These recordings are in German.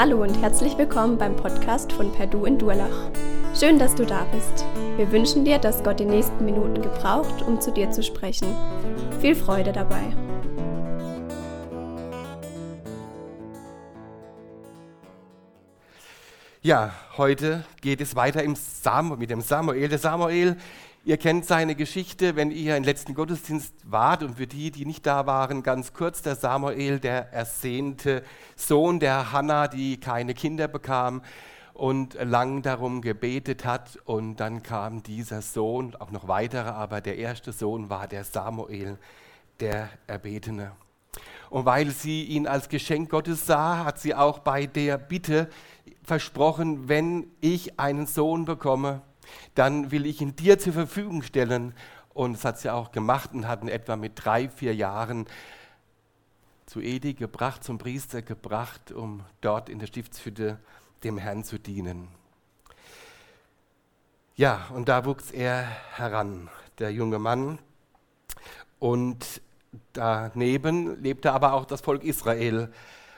Hallo und herzlich willkommen beim Podcast von Perdu in Durlach. Schön, dass du da bist. Wir wünschen dir, dass Gott die nächsten Minuten gebraucht, um zu dir zu sprechen. Viel Freude dabei. Ja, heute geht es weiter mit dem Samuel. Der Samuel Ihr kennt seine Geschichte, wenn ihr im letzten Gottesdienst wart und für die, die nicht da waren, ganz kurz, der Samuel, der ersehnte Sohn der Hannah, die keine Kinder bekam und lang darum gebetet hat und dann kam dieser Sohn, auch noch weitere, aber der erste Sohn war der Samuel, der Erbetene. Und weil sie ihn als Geschenk Gottes sah, hat sie auch bei der Bitte versprochen, wenn ich einen Sohn bekomme, dann will ich ihn dir zur Verfügung stellen. Und das hat sie auch gemacht und hat ihn etwa mit drei, vier Jahren zu Edi gebracht, zum Priester gebracht, um dort in der Stiftshütte dem Herrn zu dienen. Ja, und da wuchs er heran, der junge Mann. Und daneben lebte aber auch das Volk Israel.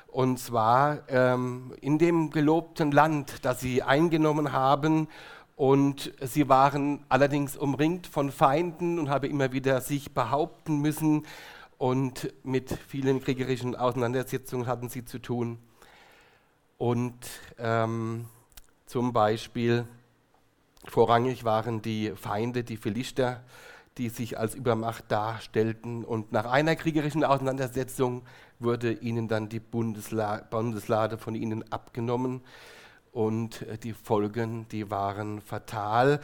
Und zwar ähm, in dem gelobten Land, das sie eingenommen haben und sie waren allerdings umringt von Feinden und haben immer wieder sich behaupten müssen. Und mit vielen kriegerischen Auseinandersetzungen hatten sie zu tun. Und ähm, zum Beispiel vorrangig waren die Feinde, die Philister, die sich als Übermacht darstellten. Und nach einer kriegerischen Auseinandersetzung wurde ihnen dann die Bundesla Bundeslade von ihnen abgenommen und äh, die Folgen, die waren fatal.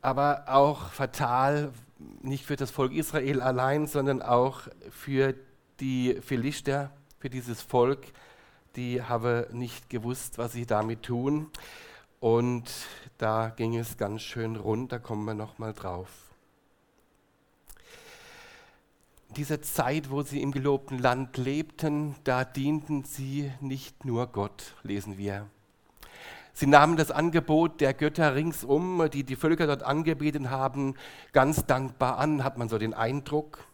Aber auch fatal nicht für das Volk Israel allein, sondern auch für die Philister, für dieses Volk. Die haben nicht gewusst, was sie damit tun. Und da ging es ganz schön rund, da kommen wir nochmal drauf dieser Zeit, wo sie im gelobten Land lebten, da dienten sie nicht nur Gott, lesen wir. Sie nahmen das Angebot der Götter ringsum, die die Völker dort angebetet haben, ganz dankbar an, hat man so den Eindruck.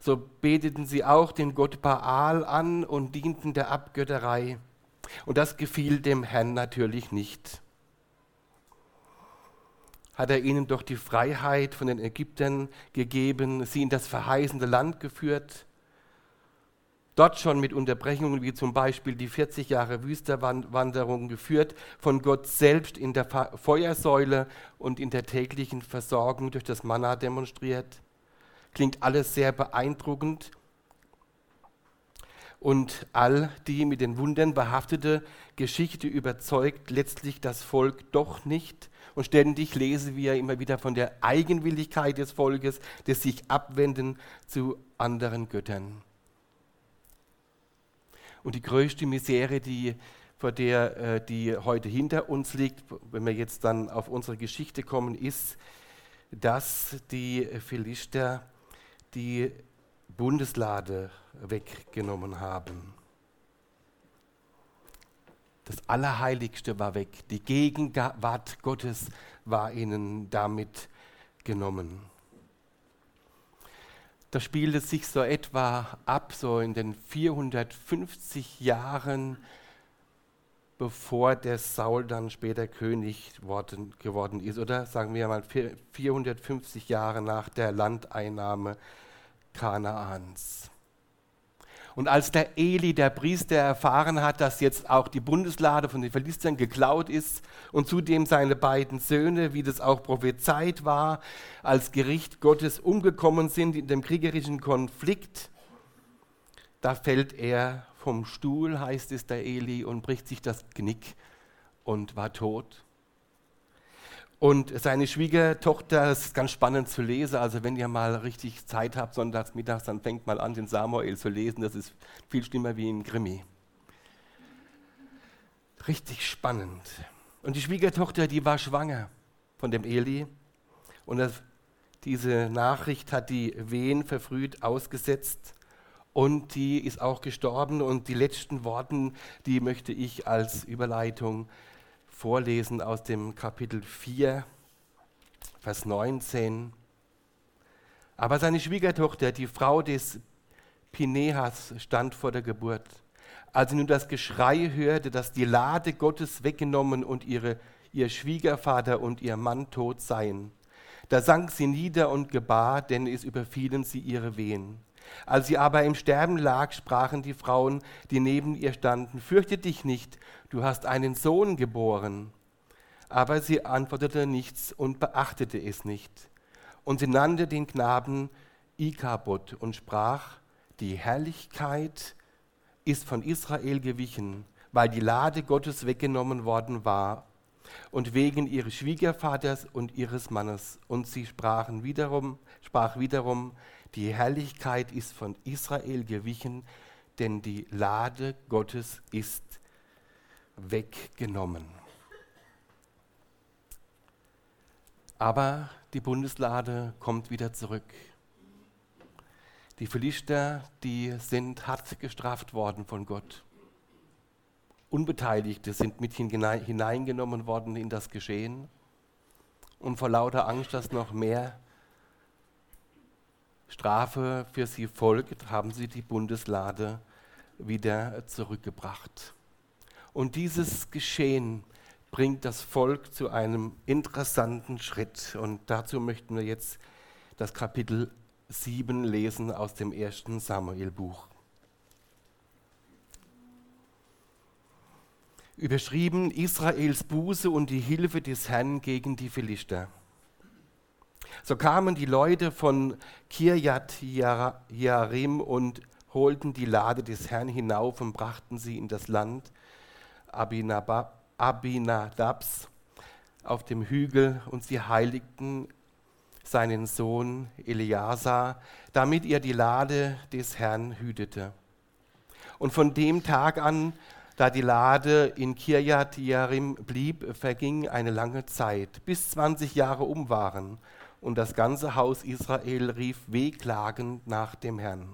So beteten sie auch den Gott Baal an und dienten der Abgötterei. Und das gefiel dem Herrn natürlich nicht hat er ihnen doch die Freiheit von den Ägyptern gegeben, sie in das verheißende Land geführt. Dort schon mit Unterbrechungen wie zum Beispiel die 40 Jahre Wüsterwanderung geführt, von Gott selbst in der Feuersäule und in der täglichen Versorgung durch das Manna demonstriert. Klingt alles sehr beeindruckend. Und all die mit den Wundern behaftete Geschichte überzeugt letztlich das Volk doch nicht, und ständig lesen wir immer wieder von der Eigenwilligkeit des Volkes, des sich abwenden zu anderen Göttern. Und die größte Misere, die, vor der äh, die heute hinter uns liegt, wenn wir jetzt dann auf unsere Geschichte kommen, ist, dass die Philister die Bundeslade weggenommen haben. Das Allerheiligste war weg. Die Gegenwart Gottes war ihnen damit genommen. Da spielt es sich so etwa ab, so in den 450 Jahren, bevor der Saul dann später König worden, geworden ist. Oder sagen wir mal 450 Jahre nach der Landeinnahme Kanaans. Und als der Eli, der Priester, erfahren hat, dass jetzt auch die Bundeslade von den Philistern geklaut ist und zudem seine beiden Söhne, wie das auch prophezeit war, als Gericht Gottes umgekommen sind in dem kriegerischen Konflikt, da fällt er vom Stuhl, heißt es der Eli, und bricht sich das Knick und war tot. Und seine Schwiegertochter, das ist ganz spannend zu lesen, also wenn ihr mal richtig Zeit habt, sonntags mittags, dann fängt mal an, den Samuel zu lesen, das ist viel schlimmer wie ein Krimi. Richtig spannend. Und die Schwiegertochter, die war schwanger von dem Eli. Und das, diese Nachricht hat die Wehen verfrüht ausgesetzt. Und die ist auch gestorben. Und die letzten Worte, die möchte ich als Überleitung vorlesen aus dem Kapitel 4, Vers 19. Aber seine Schwiegertochter, die Frau des Pinehas, stand vor der Geburt. als sie nun das Geschrei hörte, dass die Lade Gottes weggenommen und ihre, ihr Schwiegervater und ihr Mann tot seien. Da sank sie nieder und gebar, denn es überfielen sie ihre Wehen. Als sie aber im Sterben lag, sprachen die Frauen, die neben ihr standen, Fürchte dich nicht, du hast einen Sohn geboren. Aber sie antwortete nichts und beachtete es nicht. Und sie nannte den Knaben Ikabod und sprach, die Herrlichkeit ist von Israel gewichen, weil die Lade Gottes weggenommen worden war und wegen ihres Schwiegervaters und ihres Mannes. Und sie sprachen wiederum, sprach wiederum, die Herrlichkeit ist von Israel gewichen, denn die Lade Gottes ist weggenommen. Aber die Bundeslade kommt wieder zurück. Die Philister, die sind hart gestraft worden von Gott. Unbeteiligte sind mit hineingenommen worden in das Geschehen. Und vor lauter Angst, dass noch mehr Strafe für sie folgt, haben sie die Bundeslade wieder zurückgebracht. Und dieses Geschehen bringt das Volk zu einem interessanten Schritt. Und dazu möchten wir jetzt das Kapitel 7 lesen aus dem ersten Samuelbuch. Überschrieben Israels Buße und die Hilfe des Herrn gegen die Philister. So kamen die Leute von Kirjat Jarim und holten die Lade des Herrn hinauf und brachten sie in das Land Abinadabs auf dem Hügel und sie heiligten seinen Sohn Eleazar, damit er die Lade des Herrn hütete. Und von dem Tag an, da die Lade in Kirjat Jarim blieb, verging eine lange Zeit, bis 20 Jahre um waren und das ganze Haus Israel rief wehklagend nach dem Herrn.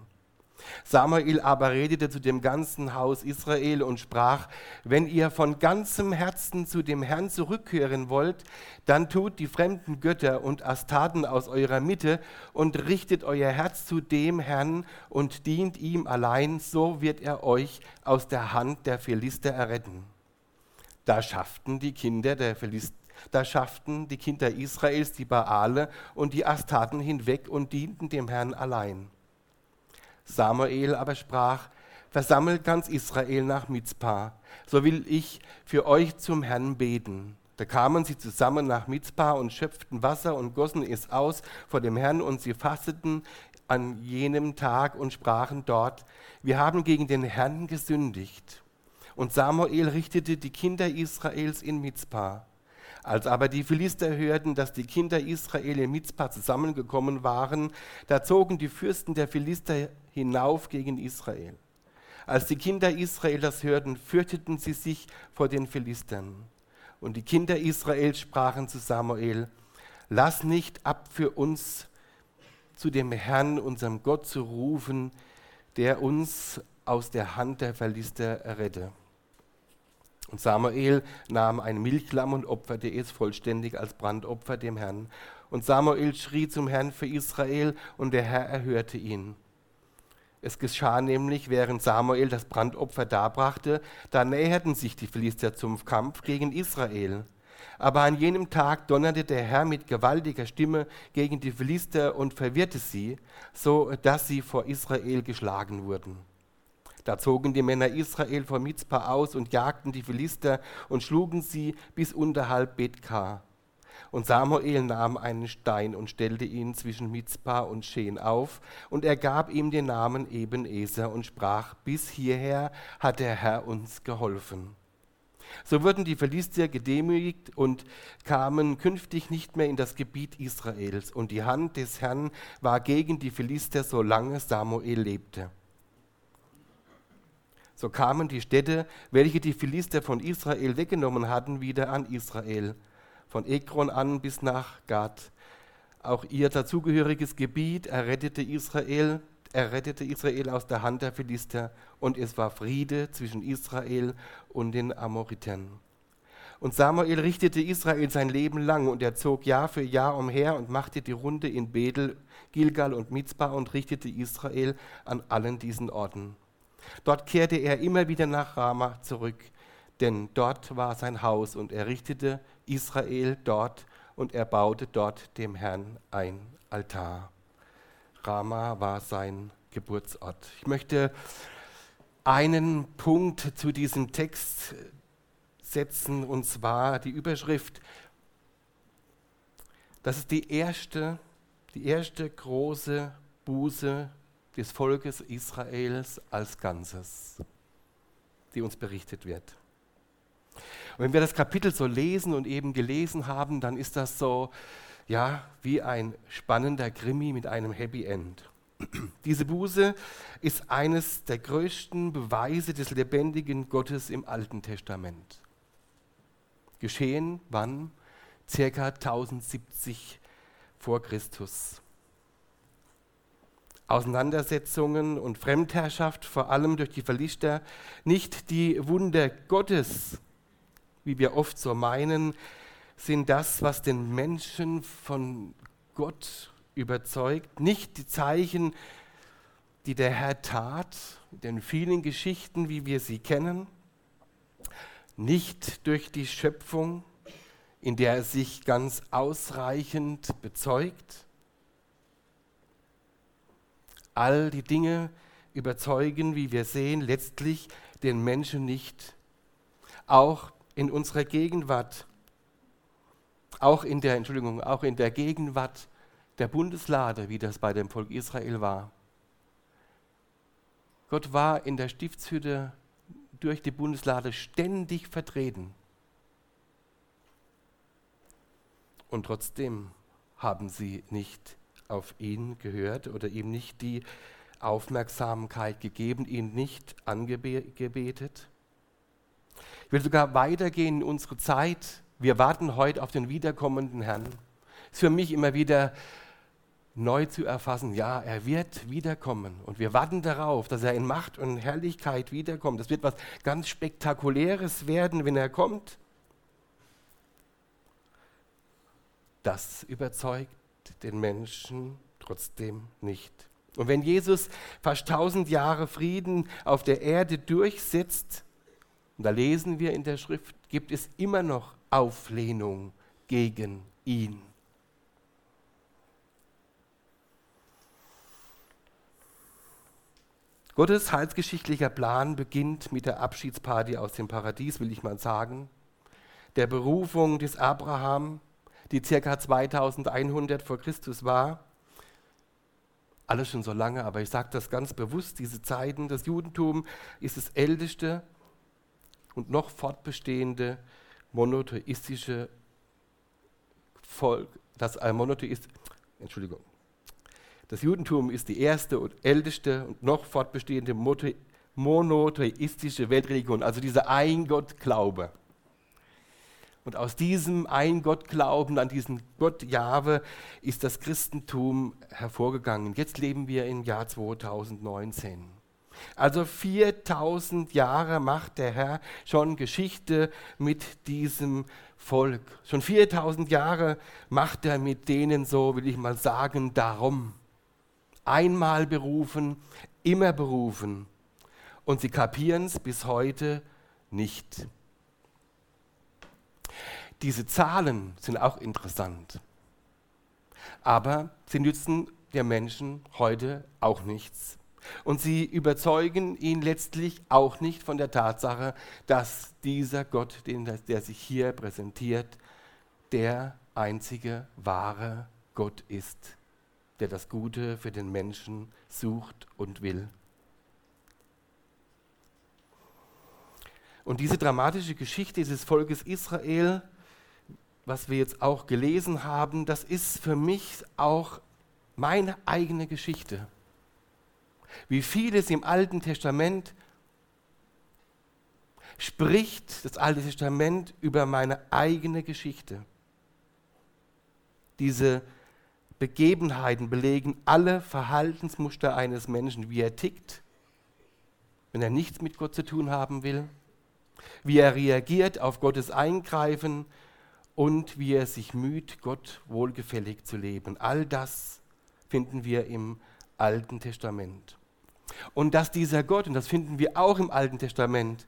Samuel aber redete zu dem ganzen Haus Israel und sprach, wenn ihr von ganzem Herzen zu dem Herrn zurückkehren wollt, dann tut die fremden Götter und Astaten aus eurer Mitte und richtet euer Herz zu dem Herrn und dient ihm allein, so wird er euch aus der Hand der Philister erretten. Da schafften die Kinder der Philister da schafften die Kinder Israels die Baale und die Astaten hinweg und dienten dem Herrn allein. Samuel aber sprach, versammelt ganz Israel nach Mizpah, so will ich für euch zum Herrn beten. Da kamen sie zusammen nach Mizpah und schöpften Wasser und gossen es aus vor dem Herrn und sie fasteten an jenem Tag und sprachen dort, wir haben gegen den Herrn gesündigt. Und Samuel richtete die Kinder Israels in Mizpah. Als aber die Philister hörten, dass die Kinder Israel in Mizpah zusammengekommen waren, da zogen die Fürsten der Philister hinauf gegen Israel. Als die Kinder Israel das hörten, fürchteten sie sich vor den Philistern. Und die Kinder Israel sprachen zu Samuel, lass nicht ab für uns zu dem Herrn, unserem Gott, zu rufen, der uns aus der Hand der Philister errette. Und Samuel nahm ein Milchlamm und opferte es vollständig als Brandopfer dem Herrn. Und Samuel schrie zum Herrn für Israel und der Herr erhörte ihn. Es geschah nämlich, während Samuel das Brandopfer darbrachte, da näherten sich die Philister zum Kampf gegen Israel. Aber an jenem Tag donnerte der Herr mit gewaltiger Stimme gegen die Philister und verwirrte sie, so dass sie vor Israel geschlagen wurden. Da zogen die Männer Israel vor Mizpah aus und jagten die Philister und schlugen sie bis unterhalb Bethkar. Und Samuel nahm einen Stein und stellte ihn zwischen Mizpah und Shen auf, und er gab ihm den Namen Ebenezer und sprach, bis hierher hat der Herr uns geholfen. So wurden die Philister gedemütigt und kamen künftig nicht mehr in das Gebiet Israels, und die Hand des Herrn war gegen die Philister, solange Samuel lebte. So kamen die Städte, welche die Philister von Israel weggenommen hatten, wieder an Israel, von Ekron an bis nach Gad. Auch ihr dazugehöriges Gebiet errettete Israel, errettete Israel aus der Hand der Philister und es war Friede zwischen Israel und den Amoritern. Und Samuel richtete Israel sein Leben lang und er zog Jahr für Jahr umher und machte die Runde in Bethel, Gilgal und Mizpah und richtete Israel an allen diesen Orten. Dort kehrte er immer wieder nach Rama zurück, denn dort war sein Haus und er richtete Israel dort und er baute dort dem Herrn ein Altar. Rama war sein Geburtsort. Ich möchte einen Punkt zu diesem Text setzen, und zwar die Überschrift. Das ist die erste, die erste große Buße des Volkes Israels als Ganzes, die uns berichtet wird. Und wenn wir das Kapitel so lesen und eben gelesen haben, dann ist das so, ja, wie ein spannender Krimi mit einem Happy End. Diese Buße ist eines der größten Beweise des lebendigen Gottes im Alten Testament. Geschehen wann? Circa 1070 vor Christus. Auseinandersetzungen und Fremdherrschaft, vor allem durch die Verlichter, nicht die Wunder Gottes, wie wir oft so meinen, sind das, was den Menschen von Gott überzeugt, nicht die Zeichen, die der Herr tat, den vielen Geschichten, wie wir sie kennen, nicht durch die Schöpfung, in der er sich ganz ausreichend bezeugt, all die Dinge überzeugen, wie wir sehen, letztlich den Menschen nicht. Auch in unserer Gegenwart, auch in der, Entschuldigung, auch in der Gegenwart der Bundeslade, wie das bei dem Volk Israel war. Gott war in der Stiftshütte durch die Bundeslade ständig vertreten. Und trotzdem haben sie nicht auf ihn gehört oder ihm nicht die Aufmerksamkeit gegeben, ihn nicht angebetet. Ich will sogar weitergehen in unsere Zeit. Wir warten heute auf den wiederkommenden Herrn. Ist für mich immer wieder neu zu erfassen, ja, er wird wiederkommen. Und wir warten darauf, dass er in Macht und Herrlichkeit wiederkommt. Das wird was ganz Spektakuläres werden, wenn er kommt. Das überzeugt den Menschen trotzdem nicht. Und wenn Jesus fast tausend Jahre Frieden auf der Erde durchsetzt, und da lesen wir in der Schrift, gibt es immer noch Auflehnung gegen ihn. Gottes heilsgeschichtlicher Plan beginnt mit der Abschiedsparty aus dem Paradies, will ich mal sagen, der Berufung des Abraham, die ca. 2100 vor Christus war. Alles schon so lange, aber ich sage das ganz bewusst, diese Zeiten, das Judentum ist das älteste und noch fortbestehende monotheistische Volk, das ein Monotheist, Entschuldigung, das Judentum ist die erste und älteste und noch fortbestehende monotheistische Weltreligion, also dieser Ein-Gott-Glaube. Und aus diesem Ein-Gott-Glauben an diesen Gott Jahwe ist das Christentum hervorgegangen. Jetzt leben wir im Jahr 2019. Also 4000 Jahre macht der Herr schon Geschichte mit diesem Volk. Schon 4000 Jahre macht er mit denen so, will ich mal sagen, darum. Einmal berufen, immer berufen. Und sie kapieren es bis heute nicht. Diese Zahlen sind auch interessant, aber sie nützen der Menschen heute auch nichts. Und sie überzeugen ihn letztlich auch nicht von der Tatsache, dass dieser Gott, den, der sich hier präsentiert, der einzige wahre Gott ist, der das Gute für den Menschen sucht und will. Und diese dramatische Geschichte dieses Volkes Israel was wir jetzt auch gelesen haben, das ist für mich auch meine eigene Geschichte. Wie vieles im Alten Testament spricht das Alte Testament über meine eigene Geschichte. Diese Begebenheiten belegen alle Verhaltensmuster eines Menschen, wie er tickt, wenn er nichts mit Gott zu tun haben will, wie er reagiert auf Gottes Eingreifen, und wie er sich müht, Gott wohlgefällig zu leben. All das finden wir im Alten Testament. Und dass dieser Gott, und das finden wir auch im Alten Testament,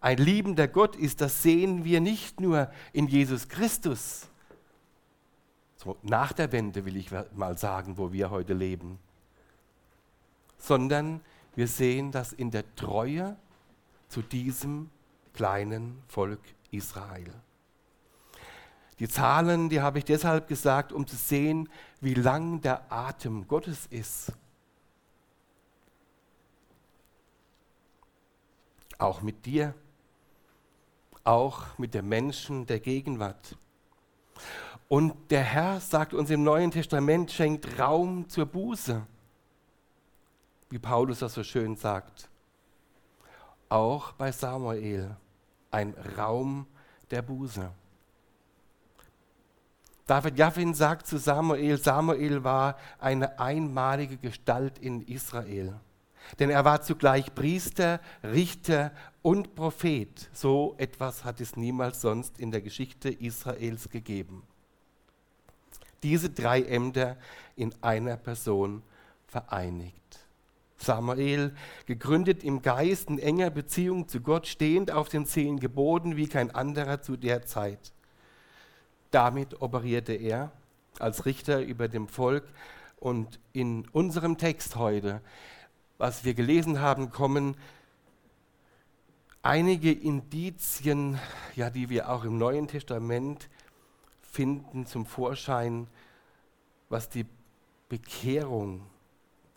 ein liebender Gott ist, das sehen wir nicht nur in Jesus Christus, so nach der Wende will ich mal sagen, wo wir heute leben, sondern wir sehen das in der Treue zu diesem kleinen Volk Israel. Die Zahlen, die habe ich deshalb gesagt, um zu sehen, wie lang der Atem Gottes ist. Auch mit dir, auch mit den Menschen der Gegenwart. Und der Herr sagt uns im Neuen Testament, schenkt Raum zur Buße, wie Paulus das so schön sagt. Auch bei Samuel ein Raum der Buße. David Jaffin sagt zu Samuel, Samuel war eine einmalige Gestalt in Israel. Denn er war zugleich Priester, Richter und Prophet. So etwas hat es niemals sonst in der Geschichte Israels gegeben. Diese drei Ämter in einer Person vereinigt. Samuel, gegründet im Geist in enger Beziehung zu Gott, stehend auf den zehn Geboten wie kein anderer zu der Zeit. Damit operierte er als Richter über dem Volk. Und in unserem Text heute, was wir gelesen haben, kommen einige Indizien, ja, die wir auch im Neuen Testament finden, zum Vorschein, was die Bekehrung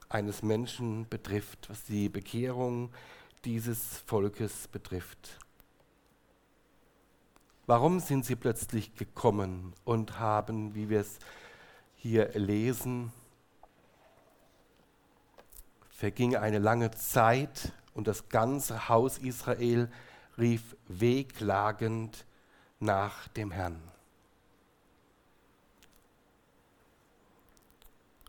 eines Menschen betrifft, was die Bekehrung dieses Volkes betrifft. Warum sind sie plötzlich gekommen und haben, wie wir es hier lesen, verging eine lange Zeit und das ganze Haus Israel rief wehklagend nach dem Herrn.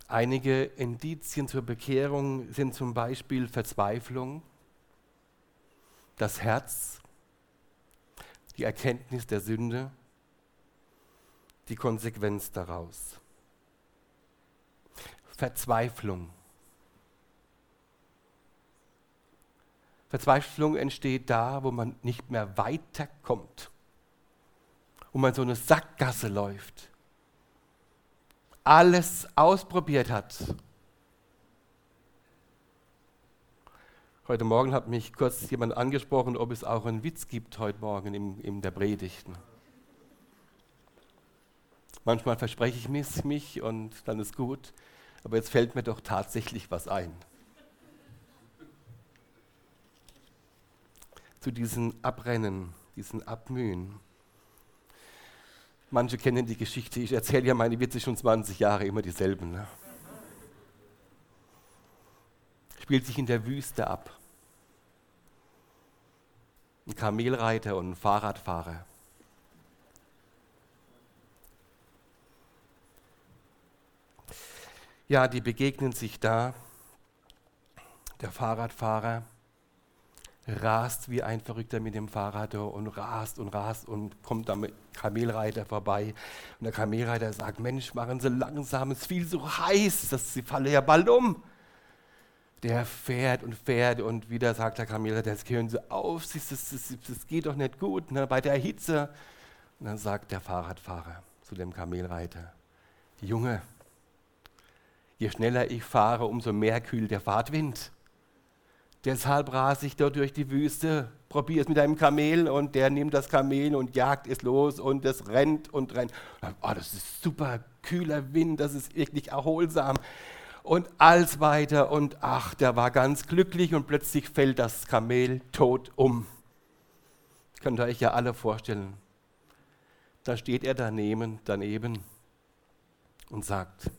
Einige Indizien zur Bekehrung sind zum Beispiel Verzweiflung, das Herz die Erkenntnis der Sünde, die Konsequenz daraus. Verzweiflung. Verzweiflung entsteht da, wo man nicht mehr weiterkommt, wo man so eine Sackgasse läuft, alles ausprobiert hat Heute Morgen hat mich kurz jemand angesprochen, ob es auch einen Witz gibt heute Morgen in, in der Predigten. Manchmal verspreche ich mich, mich und dann ist gut, aber jetzt fällt mir doch tatsächlich was ein. Zu diesen Abrennen, diesen Abmühen. Manche kennen die Geschichte, ich erzähle ja meine Witze schon 20 Jahre, immer dieselben. Ne? Spielt sich in der Wüste ab ein Kamelreiter und ein Fahrradfahrer. Ja, die begegnen sich da. Der Fahrradfahrer rast wie ein Verrückter mit dem Fahrrad und rast und rast und kommt am Kamelreiter vorbei. Und der Kamelreiter sagt, Mensch, machen Sie langsam, es ist viel so heiß, dass Sie fallen ja bald um der fährt und fährt und wieder sagt der Kamelreiter, jetzt hören Sie auf, das, das, das, das geht doch nicht gut ne, bei der Hitze. Und dann sagt der Fahrradfahrer zu dem Kamelreiter, Junge, je schneller ich fahre, umso mehr kühlt der Fahrtwind. Deshalb rase ich dort durch die Wüste, probiere es mit einem Kamel und der nimmt das Kamel und jagt es los und es rennt und rennt. Oh, das ist super kühler Wind, das ist wirklich erholsam und als weiter und ach, der war ganz glücklich und plötzlich fällt das Kamel tot um. Könnt ihr euch ja alle vorstellen. Da steht er daneben, daneben und sagt,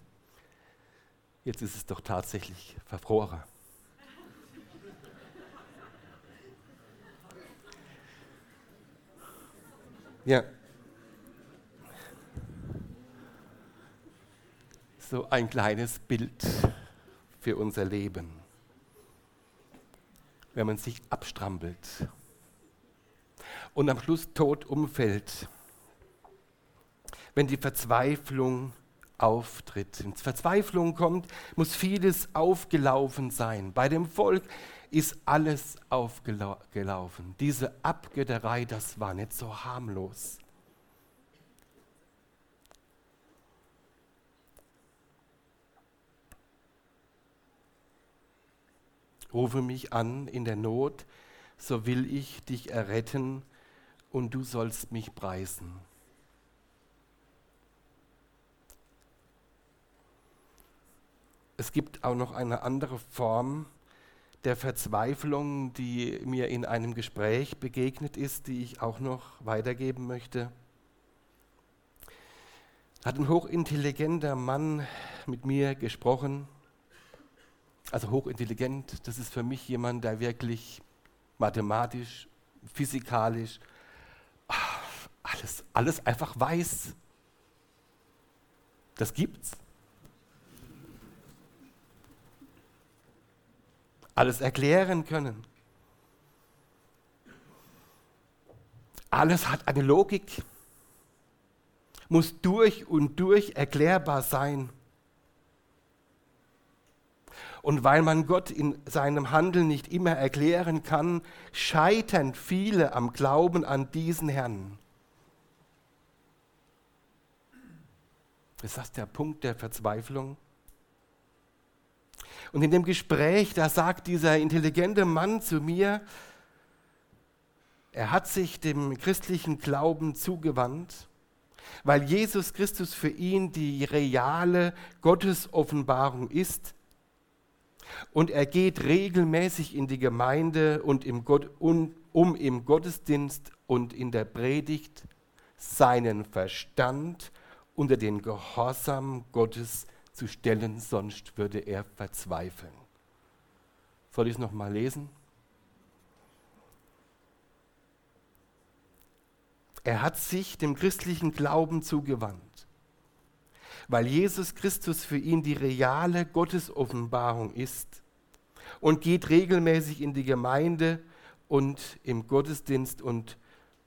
jetzt ist es doch tatsächlich verfroren. Ja. So ein kleines Bild für unser Leben. Wenn man sich abstrampelt und am Schluss tot umfällt, wenn die Verzweiflung auftritt. Wenn Verzweiflung kommt, muss vieles aufgelaufen sein. Bei dem Volk ist alles aufgelaufen. Diese Abgötterei, das war nicht so harmlos. Rufe mich an in der Not, so will ich dich erretten und du sollst mich preisen. Es gibt auch noch eine andere Form der Verzweiflung, die mir in einem Gespräch begegnet ist, die ich auch noch weitergeben möchte. Hat ein hochintelligenter Mann mit mir gesprochen. Also hochintelligent, das ist für mich jemand, der wirklich mathematisch, physikalisch, ah, alles, alles einfach weiß. Das gibt's. alles erklären können. Alles hat eine Logik, muss durch und durch erklärbar sein. Und weil man Gott in seinem Handeln nicht immer erklären kann, scheitern viele am Glauben an diesen Herrn. Ist das der Punkt der Verzweiflung? Und in dem Gespräch, da sagt dieser intelligente Mann zu mir, er hat sich dem christlichen Glauben zugewandt, weil Jesus Christus für ihn die reale Gottesoffenbarung ist. Und er geht regelmäßig in die Gemeinde und im Gott, um, um im Gottesdienst und in der Predigt seinen Verstand unter den Gehorsam Gottes zu stellen, sonst würde er verzweifeln. Soll ich es nochmal lesen? Er hat sich dem christlichen Glauben zugewandt, weil Jesus Christus für ihn die reale Gottesoffenbarung ist und geht regelmäßig in die Gemeinde und im Gottesdienst und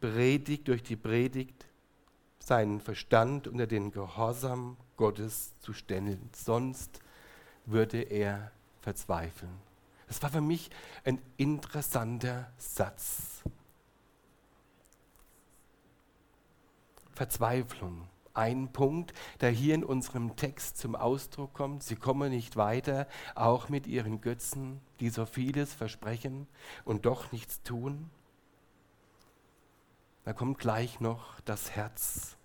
predigt durch die Predigt seinen Verstand unter den Gehorsam Gottes zu stellen. Sonst würde er verzweifeln. Das war für mich ein interessanter Satz. Verzweiflung. Ein Punkt, der hier in unserem Text zum Ausdruck kommt. Sie kommen nicht weiter, auch mit ihren Götzen, die so vieles versprechen und doch nichts tun. Da kommt gleich noch das Herz.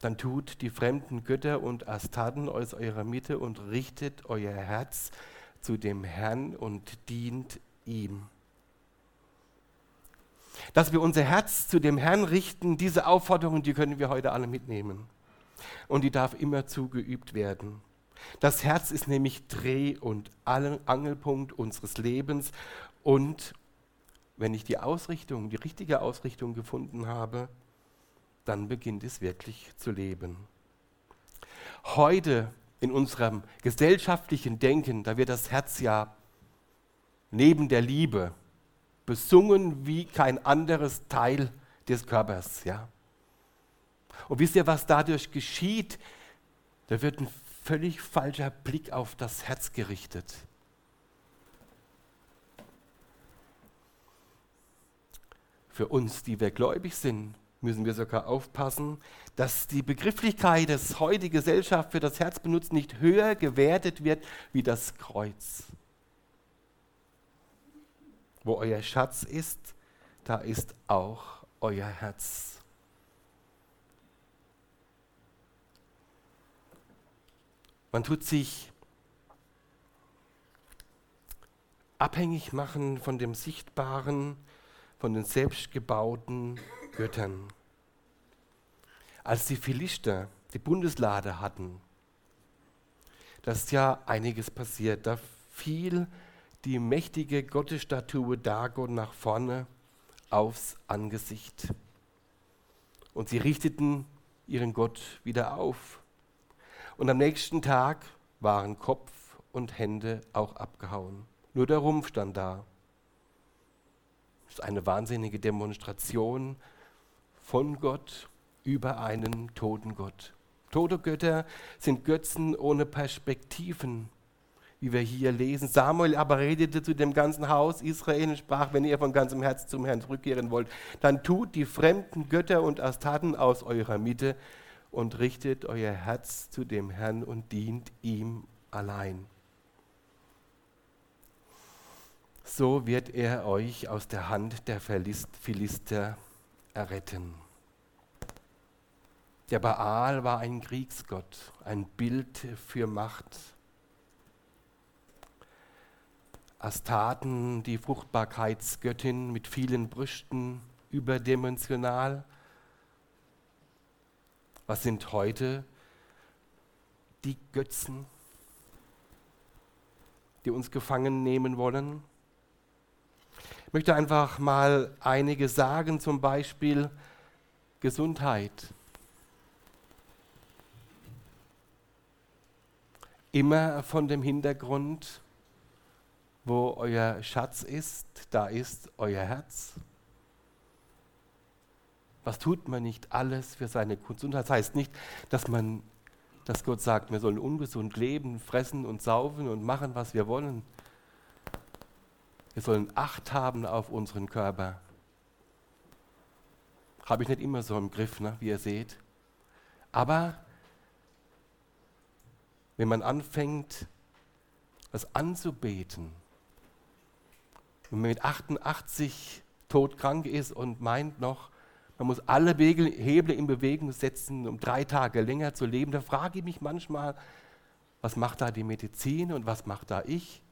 Dann tut die fremden Götter und Astaten aus eurer Mitte und richtet euer Herz zu dem Herrn und dient ihm. Dass wir unser Herz zu dem Herrn richten, diese Aufforderung, die können wir heute alle mitnehmen. Und die darf immer zugeübt werden. Das Herz ist nämlich Dreh- und Angelpunkt unseres Lebens und wenn ich die Ausrichtung, die richtige Ausrichtung gefunden habe, dann beginnt es wirklich zu leben. Heute in unserem gesellschaftlichen Denken, da wird das Herz ja neben der Liebe besungen wie kein anderes Teil des Körpers. Ja? Und wisst ihr, was dadurch geschieht? Da wird ein völlig falscher Blick auf das Herz gerichtet. für uns, die wir gläubig sind, müssen wir sogar aufpassen, dass die Begrifflichkeit, das heute Gesellschaft für das Herz benutzt, nicht höher gewertet wird wie das Kreuz. Wo euer Schatz ist, da ist auch euer Herz. Man tut sich abhängig machen von dem Sichtbaren, von den selbstgebauten Göttern. Als die Philister die Bundeslade hatten, da ist ja einiges passiert. Da fiel die mächtige Gottesstatue Dagon nach vorne aufs Angesicht. Und sie richteten ihren Gott wieder auf. Und am nächsten Tag waren Kopf und Hände auch abgehauen. Nur der Rumpf stand da. Das ist eine wahnsinnige Demonstration von Gott über einen toten Gott. Tote Götter sind Götzen ohne Perspektiven, wie wir hier lesen. Samuel aber redete zu dem ganzen Haus Israel und sprach, wenn ihr von ganzem Herzen zum Herrn zurückkehren wollt, dann tut die fremden Götter und Astaten aus eurer Mitte und richtet euer Herz zu dem Herrn und dient ihm allein. So wird er euch aus der Hand der Philister erretten. Der Baal war ein Kriegsgott, ein Bild für Macht. Astaten, die Fruchtbarkeitsgöttin mit vielen Brüsten, überdimensional. Was sind heute die Götzen, die uns gefangen nehmen wollen? Ich möchte einfach mal einige sagen, zum Beispiel Gesundheit. Immer von dem Hintergrund, wo euer Schatz ist, da ist euer Herz. Was tut man nicht alles für seine Gesundheit? Das heißt nicht, dass man, dass Gott sagt, wir sollen ungesund leben, fressen und saufen und machen, was wir wollen. Wir sollen Acht haben auf unseren Körper. Habe ich nicht immer so im Griff, ne, wie ihr seht. Aber wenn man anfängt, was anzubeten, man mit 88 todkrank ist und meint noch, man muss alle Hebel in Bewegung setzen, um drei Tage länger zu leben, da frage ich mich manchmal, was macht da die Medizin und was macht da ich?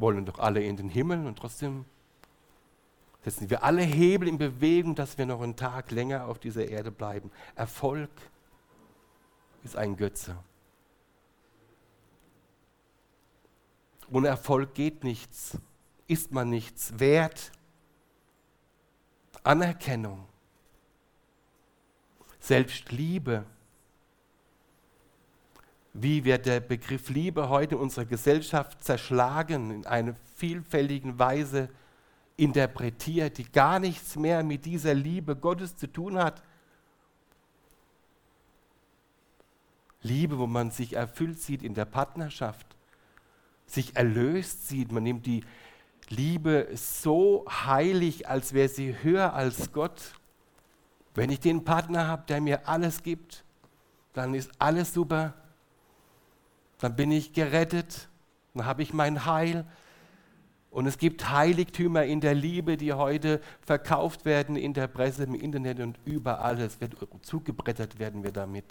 wollen doch alle in den Himmel und trotzdem setzen wir alle Hebel in Bewegung, dass wir noch einen Tag länger auf dieser Erde bleiben. Erfolg ist ein Götze. Ohne Erfolg geht nichts, ist man nichts wert. Anerkennung, Selbstliebe, wie wird der Begriff Liebe heute in unserer Gesellschaft zerschlagen, in einer vielfältigen Weise interpretiert, die gar nichts mehr mit dieser Liebe Gottes zu tun hat. Liebe, wo man sich erfüllt sieht in der Partnerschaft, sich erlöst sieht. Man nimmt die Liebe so heilig, als wäre sie höher als Gott. Wenn ich den Partner habe, der mir alles gibt, dann ist alles super dann bin ich gerettet, dann habe ich mein Heil. Und es gibt Heiligtümer in der Liebe, die heute verkauft werden in der Presse, im Internet und überall. Es wird zugebrettert werden wir damit.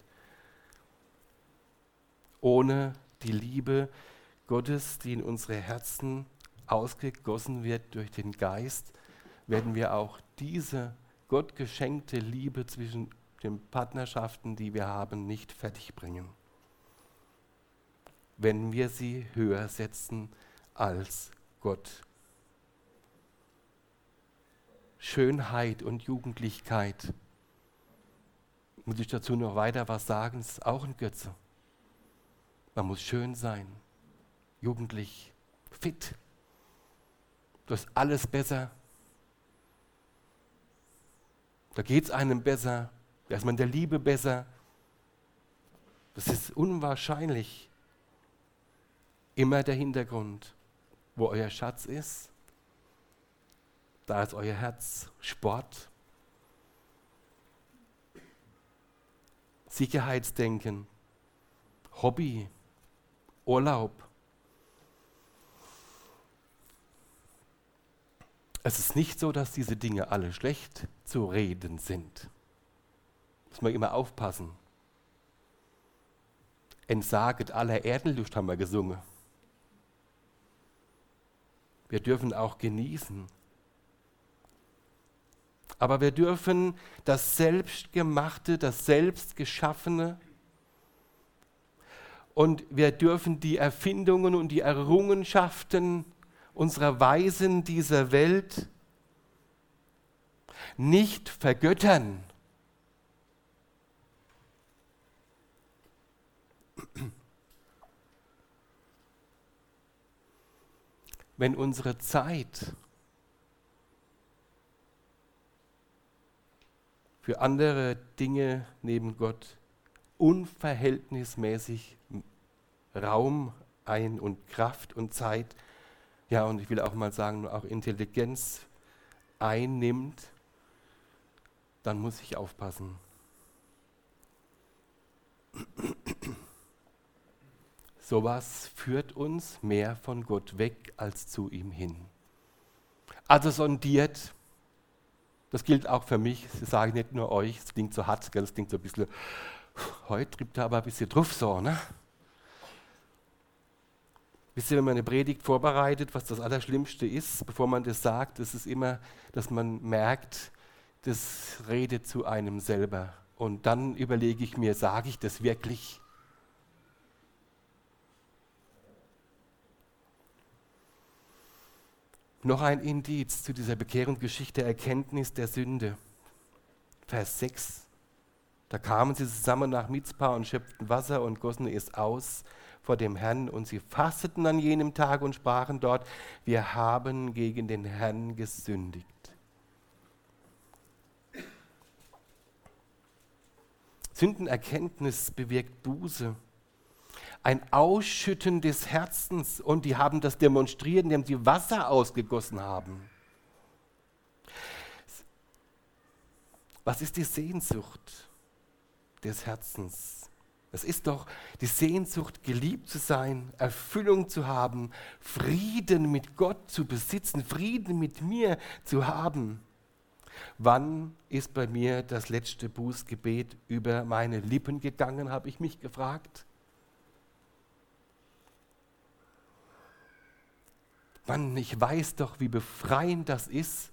Ohne die Liebe Gottes, die in unsere Herzen ausgegossen wird durch den Geist, werden wir auch diese Gott geschenkte Liebe zwischen den Partnerschaften, die wir haben, nicht fertigbringen wenn wir sie höher setzen als Gott. Schönheit und Jugendlichkeit. Muss ich dazu noch weiter was sagen? Ist auch ein Götze. Man muss schön sein, jugendlich, fit. Du hast alles besser. Da geht es einem besser. Da ist man der Liebe besser. Das ist unwahrscheinlich immer der Hintergrund, wo euer Schatz ist. Da ist euer Herz Sport, Sicherheitsdenken, Hobby, Urlaub. Es ist nicht so, dass diese Dinge alle schlecht zu reden sind. Muss man immer aufpassen. Entsaget aller Erdenlust haben wir gesungen. Wir dürfen auch genießen. Aber wir dürfen das Selbstgemachte, das Selbstgeschaffene und wir dürfen die Erfindungen und die Errungenschaften unserer Weisen dieser Welt nicht vergöttern. wenn unsere Zeit für andere Dinge neben Gott unverhältnismäßig Raum ein und Kraft und Zeit, ja, und ich will auch mal sagen, auch Intelligenz einnimmt, dann muss ich aufpassen. Sowas führt uns mehr von Gott weg als zu ihm hin. Also sondiert, das gilt auch für mich, das sage ich nicht nur euch, es klingt so hart, es klingt so ein bisschen, heute trifft er aber ein bisschen drauf so, ne? Wisst ihr, wenn man eine Predigt vorbereitet, was das Allerschlimmste ist, bevor man das sagt, ist es immer, dass man merkt, das redet zu einem selber. Und dann überlege ich mir, sage ich das wirklich? Noch ein Indiz zu dieser Bekehrungsgeschichte, Erkenntnis der Sünde. Vers 6. Da kamen sie zusammen nach Mizpah und schöpften Wasser und gossen es aus vor dem Herrn und sie fasteten an jenem Tag und sprachen dort, wir haben gegen den Herrn gesündigt. Sündenerkenntnis bewirkt Buße, ein Ausschütten des Herzens und die haben das demonstriert, indem sie Wasser ausgegossen haben. Was ist die Sehnsucht des Herzens? Es ist doch die Sehnsucht, geliebt zu sein, Erfüllung zu haben, Frieden mit Gott zu besitzen, Frieden mit mir zu haben. Wann ist bei mir das letzte Bußgebet über meine Lippen gegangen, habe ich mich gefragt. Mann, ich weiß doch, wie befreiend das ist.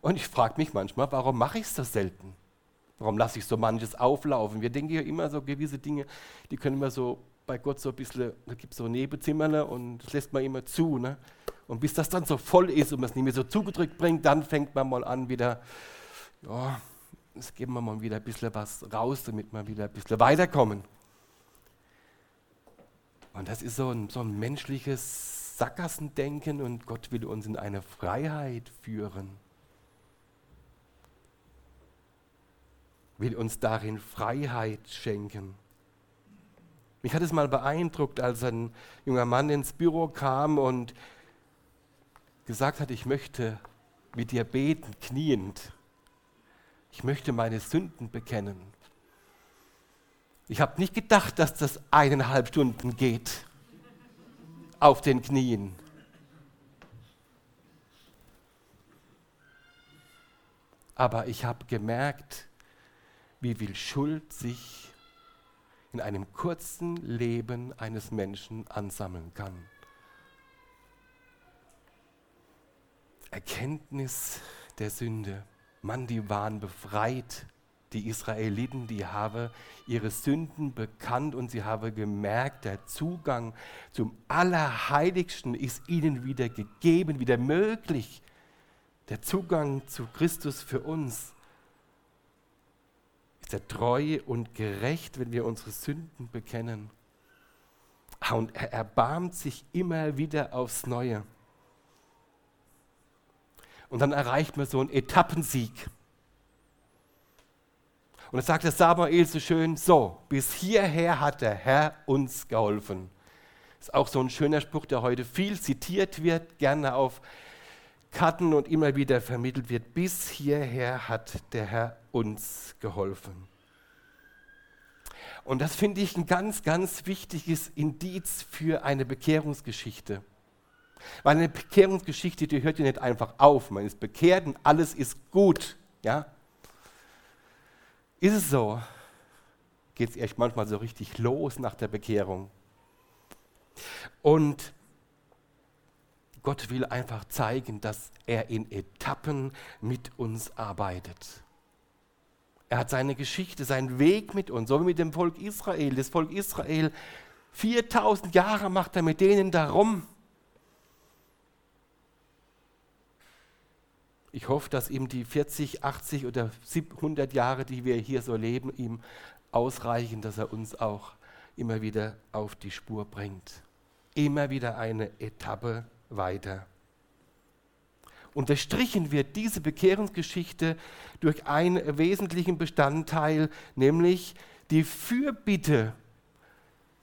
Und ich frage mich manchmal, warum mache ich es so selten? Warum lasse ich so manches auflaufen? Wir denken ja immer so gewisse Dinge, die können wir so bei Gott so ein bisschen, da gibt es so Nebenzimmer und das lässt man immer zu. Ne? Und bis das dann so voll ist und man es nicht mehr so zugedrückt bringt, dann fängt man mal an wieder, ja, jetzt geben wir mal wieder ein bisschen was raus, damit wir wieder ein bisschen weiterkommen. Und das ist so ein, so ein menschliches Sackgassendenken und Gott will uns in eine Freiheit führen. Will uns darin Freiheit schenken. Mich hat es mal beeindruckt, als ein junger Mann ins Büro kam und gesagt hat, ich möchte mit dir beten, kniend. Ich möchte meine Sünden bekennen. Ich habe nicht gedacht, dass das eineinhalb Stunden geht auf den Knien. Aber ich habe gemerkt, wie viel Schuld sich in einem kurzen Leben eines Menschen ansammeln kann. Erkenntnis der Sünde. Mann, die waren befreit. Die Israeliten, die haben ihre Sünden bekannt und sie haben gemerkt, der Zugang zum Allerheiligsten ist ihnen wieder gegeben, wieder möglich. Der Zugang zu Christus für uns ist er treu und gerecht, wenn wir unsere Sünden bekennen. Ah, und er erbarmt sich immer wieder aufs Neue. Und dann erreicht man so einen Etappensieg. Und dann sagt der Samuel so schön, so, bis hierher hat der Herr uns geholfen. Ist auch so ein schöner Spruch, der heute viel zitiert wird, gerne auf Karten und immer wieder vermittelt wird. Bis hierher hat der Herr uns geholfen. Und das finde ich ein ganz, ganz wichtiges Indiz für eine Bekehrungsgeschichte. Weil eine Bekehrungsgeschichte, die hört ja nicht einfach auf. Man ist bekehrt und alles ist gut. Ja? Ist es so? Geht es echt manchmal so richtig los nach der Bekehrung? Und Gott will einfach zeigen, dass er in Etappen mit uns arbeitet. Er hat seine Geschichte, seinen Weg mit uns, so wie mit dem Volk Israel. Das Volk Israel, 4000 Jahre macht er mit denen darum. Ich hoffe, dass ihm die 40, 80 oder 700 Jahre, die wir hier so leben, ihm ausreichen, dass er uns auch immer wieder auf die Spur bringt. Immer wieder eine Etappe weiter. unterstrichen wird diese Bekehrungsgeschichte durch einen wesentlichen Bestandteil, nämlich die Fürbitte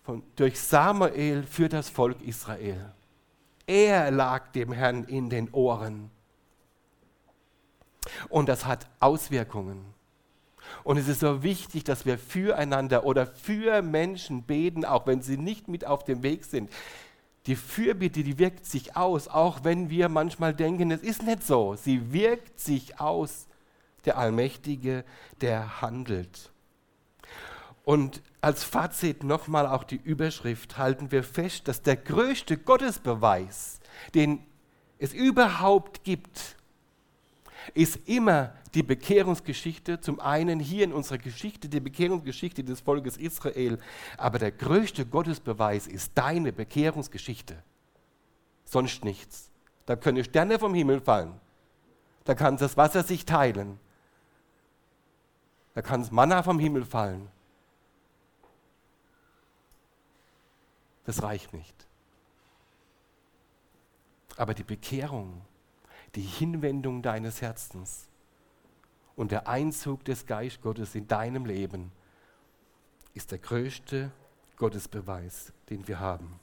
von, durch Samuel für das Volk Israel. Er lag dem Herrn in den Ohren. Und das hat Auswirkungen. Und es ist so wichtig, dass wir füreinander oder für Menschen beten, auch wenn sie nicht mit auf dem Weg sind. Die Fürbitte, die wirkt sich aus, auch wenn wir manchmal denken, es ist nicht so. Sie wirkt sich aus. Der Allmächtige, der handelt. Und als Fazit nochmal auch die Überschrift halten wir fest, dass der größte Gottesbeweis, den es überhaupt gibt, ist immer die Bekehrungsgeschichte, zum einen hier in unserer Geschichte, die Bekehrungsgeschichte des Volkes Israel, aber der größte Gottesbeweis ist deine Bekehrungsgeschichte. Sonst nichts. Da können Sterne vom Himmel fallen. Da kann das Wasser sich teilen. Da kann das Manna vom Himmel fallen. Das reicht nicht. Aber die Bekehrung, die Hinwendung deines Herzens und der Einzug des Geist Gottes in deinem Leben ist der größte Gottesbeweis, den wir haben.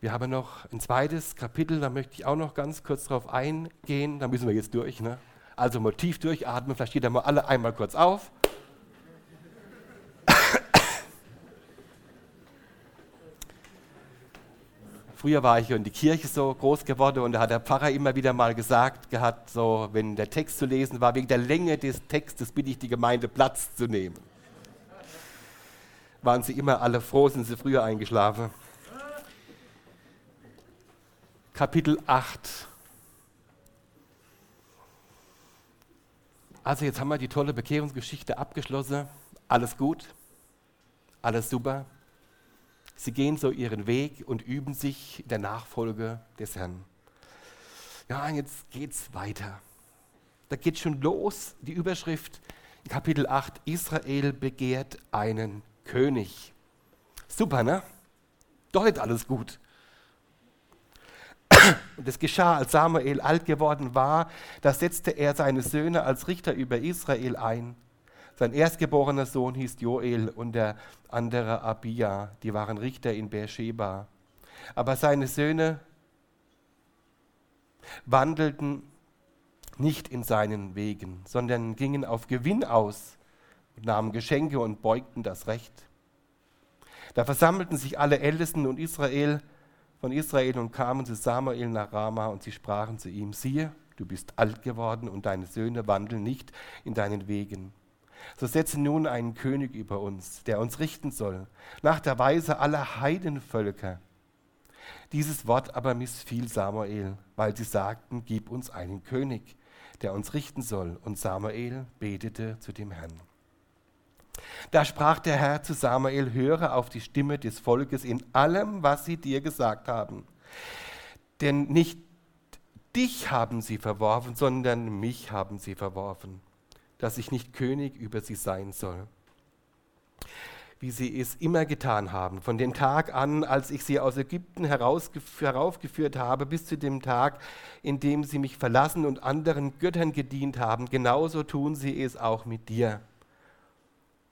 Wir haben noch ein zweites Kapitel, da möchte ich auch noch ganz kurz drauf eingehen. Da müssen wir jetzt durch. Ne? Also tief durchatmen, vielleicht steht da mal alle einmal kurz auf. Früher war ich in die Kirche so groß geworden und da hat der Pfarrer immer wieder mal gesagt gehabt, so wenn der Text zu lesen war, wegen der Länge des Textes bitte ich die Gemeinde Platz zu nehmen. Waren sie immer alle froh, sind sie früher eingeschlafen. Kapitel 8. Also jetzt haben wir die tolle Bekehrungsgeschichte abgeschlossen. Alles gut, alles super. Sie gehen so ihren Weg und üben sich in der Nachfolge des Herrn. Ja, jetzt geht's weiter. Da geht schon los, die Überschrift Kapitel 8, Israel begehrt einen König. Super, ne? Doch nicht alles gut. Und es geschah, als Samuel alt geworden war, da setzte er seine Söhne als Richter über Israel ein. Sein erstgeborener Sohn hieß Joel und der andere Abia. Die waren Richter in Beersheba. Aber seine Söhne wandelten nicht in seinen Wegen, sondern gingen auf Gewinn aus und nahmen Geschenke und beugten das Recht. Da versammelten sich alle Ältesten und Israel von Israel und kamen zu Samuel nach Rama und sie sprachen zu ihm, siehe, du bist alt geworden und deine Söhne wandeln nicht in deinen Wegen. So setze nun einen König über uns, der uns richten soll, nach der Weise aller Heidenvölker. Dieses Wort aber missfiel Samuel, weil sie sagten, gib uns einen König, der uns richten soll. Und Samuel betete zu dem Herrn. Da sprach der Herr zu Samuel, höre auf die Stimme des Volkes in allem, was sie dir gesagt haben. Denn nicht dich haben sie verworfen, sondern mich haben sie verworfen dass ich nicht König über sie sein soll. Wie sie es immer getan haben, von dem Tag an, als ich sie aus Ägypten heraufgeführt habe, bis zu dem Tag, in dem sie mich verlassen und anderen Göttern gedient haben, genauso tun sie es auch mit dir.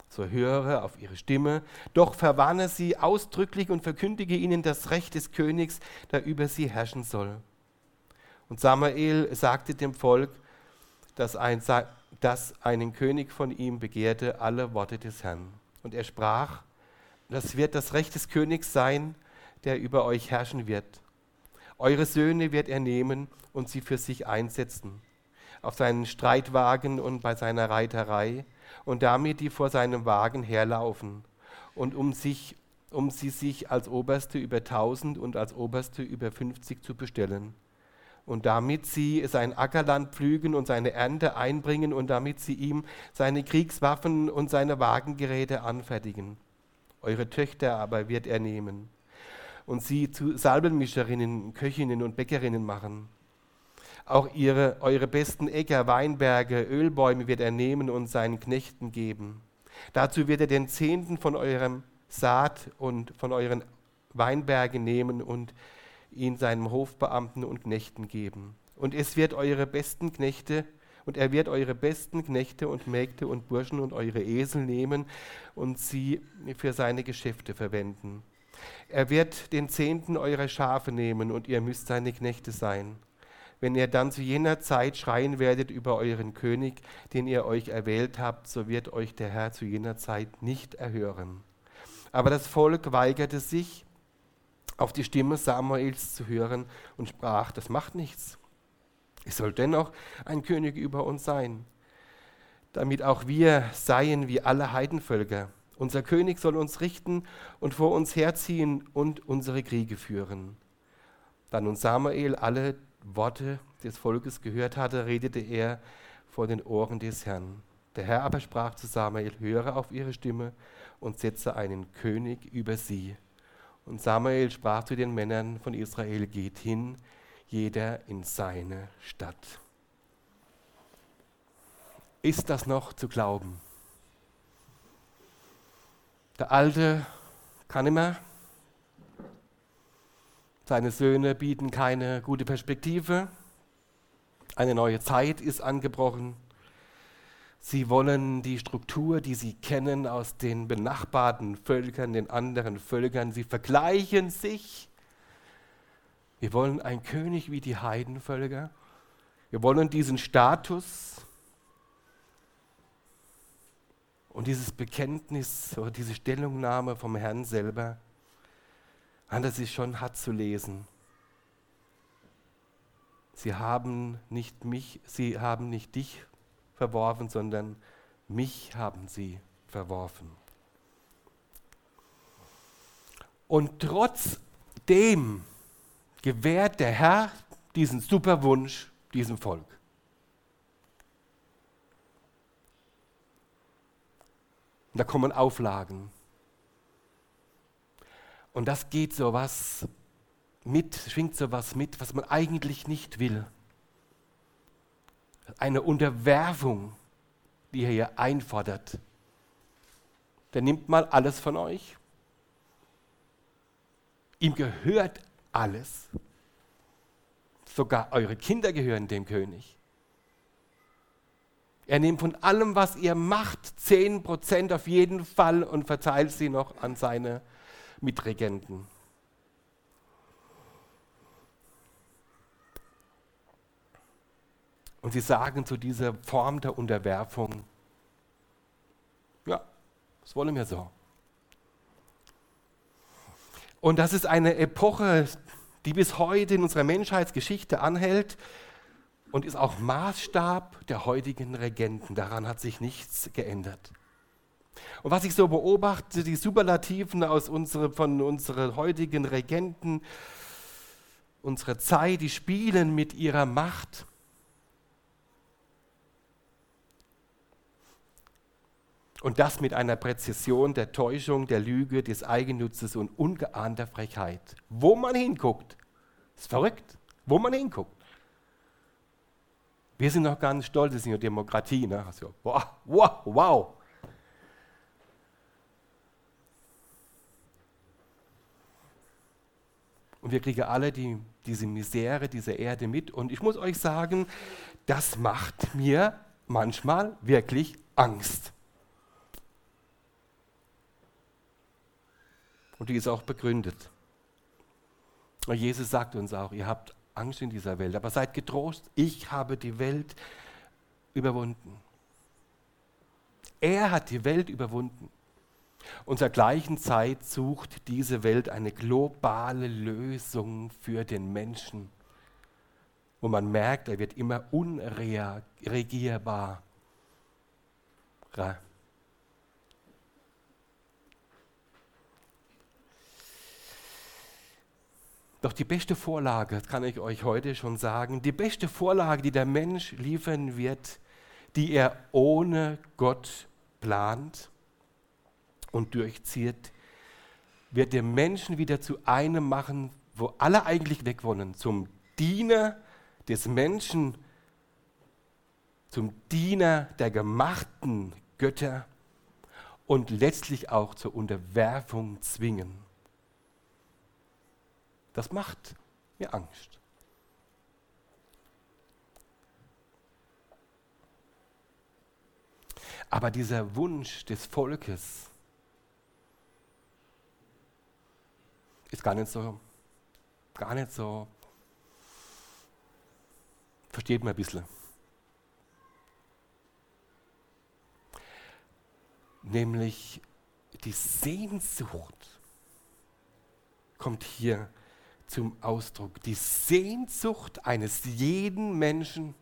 So höre auf ihre Stimme, doch verwarne sie ausdrücklich und verkündige ihnen das Recht des Königs, der über sie herrschen soll. Und Samuel sagte dem Volk, dass ein, das einen König von ihm begehrte, alle Worte des Herrn. Und er sprach, das wird das Recht des Königs sein, der über euch herrschen wird. Eure Söhne wird er nehmen und sie für sich einsetzen, auf seinen Streitwagen und bei seiner Reiterei, und damit die vor seinem Wagen herlaufen, und um, sich, um sie sich als Oberste über tausend und als Oberste über fünfzig zu bestellen und damit sie sein Ackerland pflügen und seine Ernte einbringen und damit sie ihm seine Kriegswaffen und seine Wagengeräte anfertigen. Eure Töchter aber wird er nehmen und sie zu Salbenmischerinnen, Köchinnen und Bäckerinnen machen. Auch ihre, eure besten Äcker, Weinberge, Ölbäume wird er nehmen und seinen Knechten geben. Dazu wird er den Zehnten von eurem Saat und von euren Weinbergen nehmen und ihn seinem Hofbeamten und Knechten geben. Und es wird eure besten Knechte und er wird eure besten Knechte und Mägde und Burschen und eure Esel nehmen und sie für seine Geschäfte verwenden. Er wird den Zehnten eurer Schafe nehmen und ihr müsst seine Knechte sein. Wenn ihr dann zu jener Zeit schreien werdet über euren König, den ihr euch erwählt habt, so wird euch der Herr zu jener Zeit nicht erhören. Aber das Volk weigerte sich, auf die Stimme Samuels zu hören und sprach, das macht nichts. Es soll dennoch ein König über uns sein, damit auch wir seien wie alle Heidenvölker. Unser König soll uns richten und vor uns herziehen und unsere Kriege führen. Da nun Samuel alle Worte des Volkes gehört hatte, redete er vor den Ohren des Herrn. Der Herr aber sprach zu Samuel, höre auf ihre Stimme und setze einen König über sie. Und Samuel sprach zu den Männern von Israel, geht hin, jeder in seine Stadt. Ist das noch zu glauben? Der Alte kann immer, seine Söhne bieten keine gute Perspektive, eine neue Zeit ist angebrochen. Sie wollen die Struktur, die sie kennen aus den benachbarten Völkern, den anderen Völkern, sie vergleichen sich. Wir wollen einen König wie die Heidenvölker. Wir wollen diesen Status und dieses Bekenntnis oder diese Stellungnahme vom Herrn selber handelt sich schon hart zu lesen. Sie haben nicht mich, sie haben nicht dich verworfen, sondern mich haben sie verworfen. Und trotzdem gewährt der Herr diesen super Wunsch diesem Volk. Und da kommen Auflagen. Und das geht sowas mit, schwingt sowas mit, was man eigentlich nicht will eine Unterwerfung, die er hier einfordert. Der nimmt mal alles von euch. Ihm gehört alles. Sogar eure Kinder gehören dem König. Er nimmt von allem, was ihr macht, 10% auf jeden Fall und verteilt sie noch an seine Mitregenten. Und sie sagen zu dieser Form der Unterwerfung, ja, das wollen wir so. Und das ist eine Epoche, die bis heute in unserer Menschheitsgeschichte anhält und ist auch Maßstab der heutigen Regenten. Daran hat sich nichts geändert. Und was ich so beobachte, die Superlativen aus unsere, von unseren heutigen Regenten, unserer Zeit, die spielen mit ihrer Macht Und das mit einer Präzision der Täuschung, der Lüge, des Eigennutzes und ungeahnter Frechheit. Wo man hinguckt, ist verrückt, wo man hinguckt. Wir sind noch ganz stolz, wir sind ja Demokratie. Ne? Also, wow, wow, wow. Und wir kriegen alle die, diese Misere, diese Erde mit. Und ich muss euch sagen, das macht mir manchmal wirklich Angst. Und die ist auch begründet. Und Jesus sagt uns auch, ihr habt Angst in dieser Welt, aber seid getrost, ich habe die Welt überwunden. Er hat die Welt überwunden. Und zur gleichen Zeit sucht diese Welt eine globale Lösung für den Menschen. wo man merkt, er wird immer unregierbar. Doch die beste Vorlage, das kann ich euch heute schon sagen, die beste Vorlage, die der Mensch liefern wird, die er ohne Gott plant und durchzieht, wird den Menschen wieder zu einem machen, wo alle eigentlich weg wollen, zum Diener des Menschen, zum Diener der gemachten Götter und letztlich auch zur Unterwerfung zwingen. Das macht mir Angst. Aber dieser Wunsch des Volkes ist gar nicht so, gar nicht so, versteht man ein bisschen. Nämlich die Sehnsucht kommt hier zum Ausdruck. Die Sehnsucht eines jeden Menschen,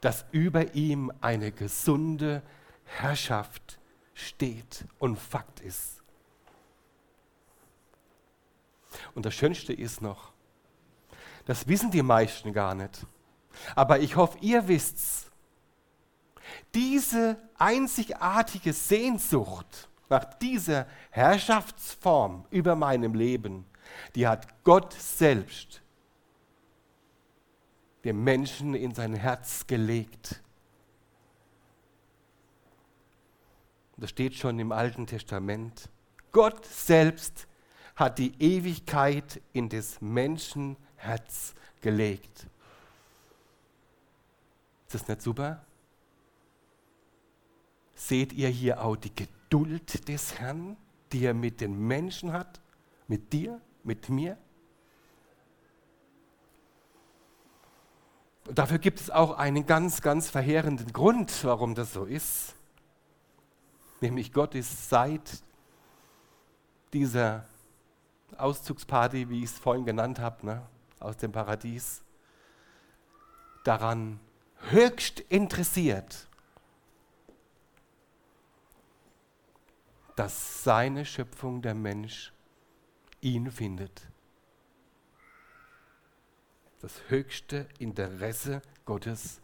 dass über ihm eine gesunde Herrschaft steht und Fakt ist. Und das Schönste ist noch, das wissen die meisten gar nicht, aber ich hoffe, ihr wisst's. Diese einzigartige Sehnsucht nach dieser Herrschaftsform über meinem Leben, die hat Gott selbst dem Menschen in sein Herz gelegt. Das steht schon im Alten Testament. Gott selbst hat die Ewigkeit in des Menschen Herz gelegt. Ist das nicht super? Seht ihr hier auch die Geduld des Herrn, die er mit den Menschen hat? Mit dir, mit mir? Und dafür gibt es auch einen ganz, ganz verheerenden Grund, warum das so ist. Nämlich Gott ist seit dieser Auszugsparty, wie ich es vorhin genannt habe, ne, aus dem Paradies, daran höchst interessiert, dass seine Schöpfung, der Mensch, ihn findet das höchste Interesse Gottes,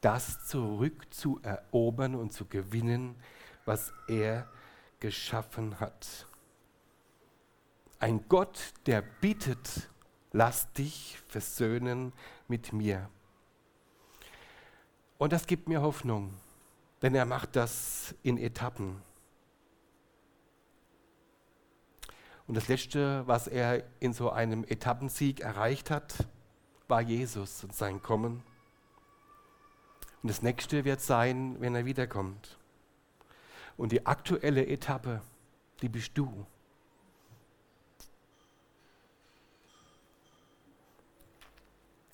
das zurückzuerobern und zu gewinnen, was er geschaffen hat. Ein Gott, der bittet, lass dich versöhnen mit mir. Und das gibt mir Hoffnung, denn er macht das in Etappen. Und das Letzte, was er in so einem Etappensieg erreicht hat, war Jesus und sein Kommen. Und das nächste wird sein, wenn er wiederkommt. Und die aktuelle Etappe, die bist du.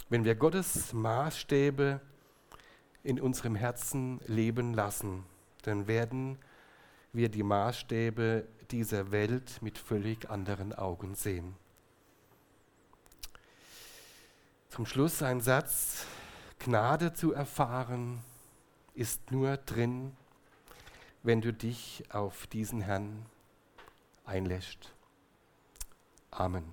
Wenn wir Gottes Maßstäbe in unserem Herzen leben lassen, dann werden wir die Maßstäbe dieser Welt mit völlig anderen Augen sehen. Zum Schluss ein Satz, Gnade zu erfahren ist nur drin, wenn du dich auf diesen Herrn einlässt. Amen.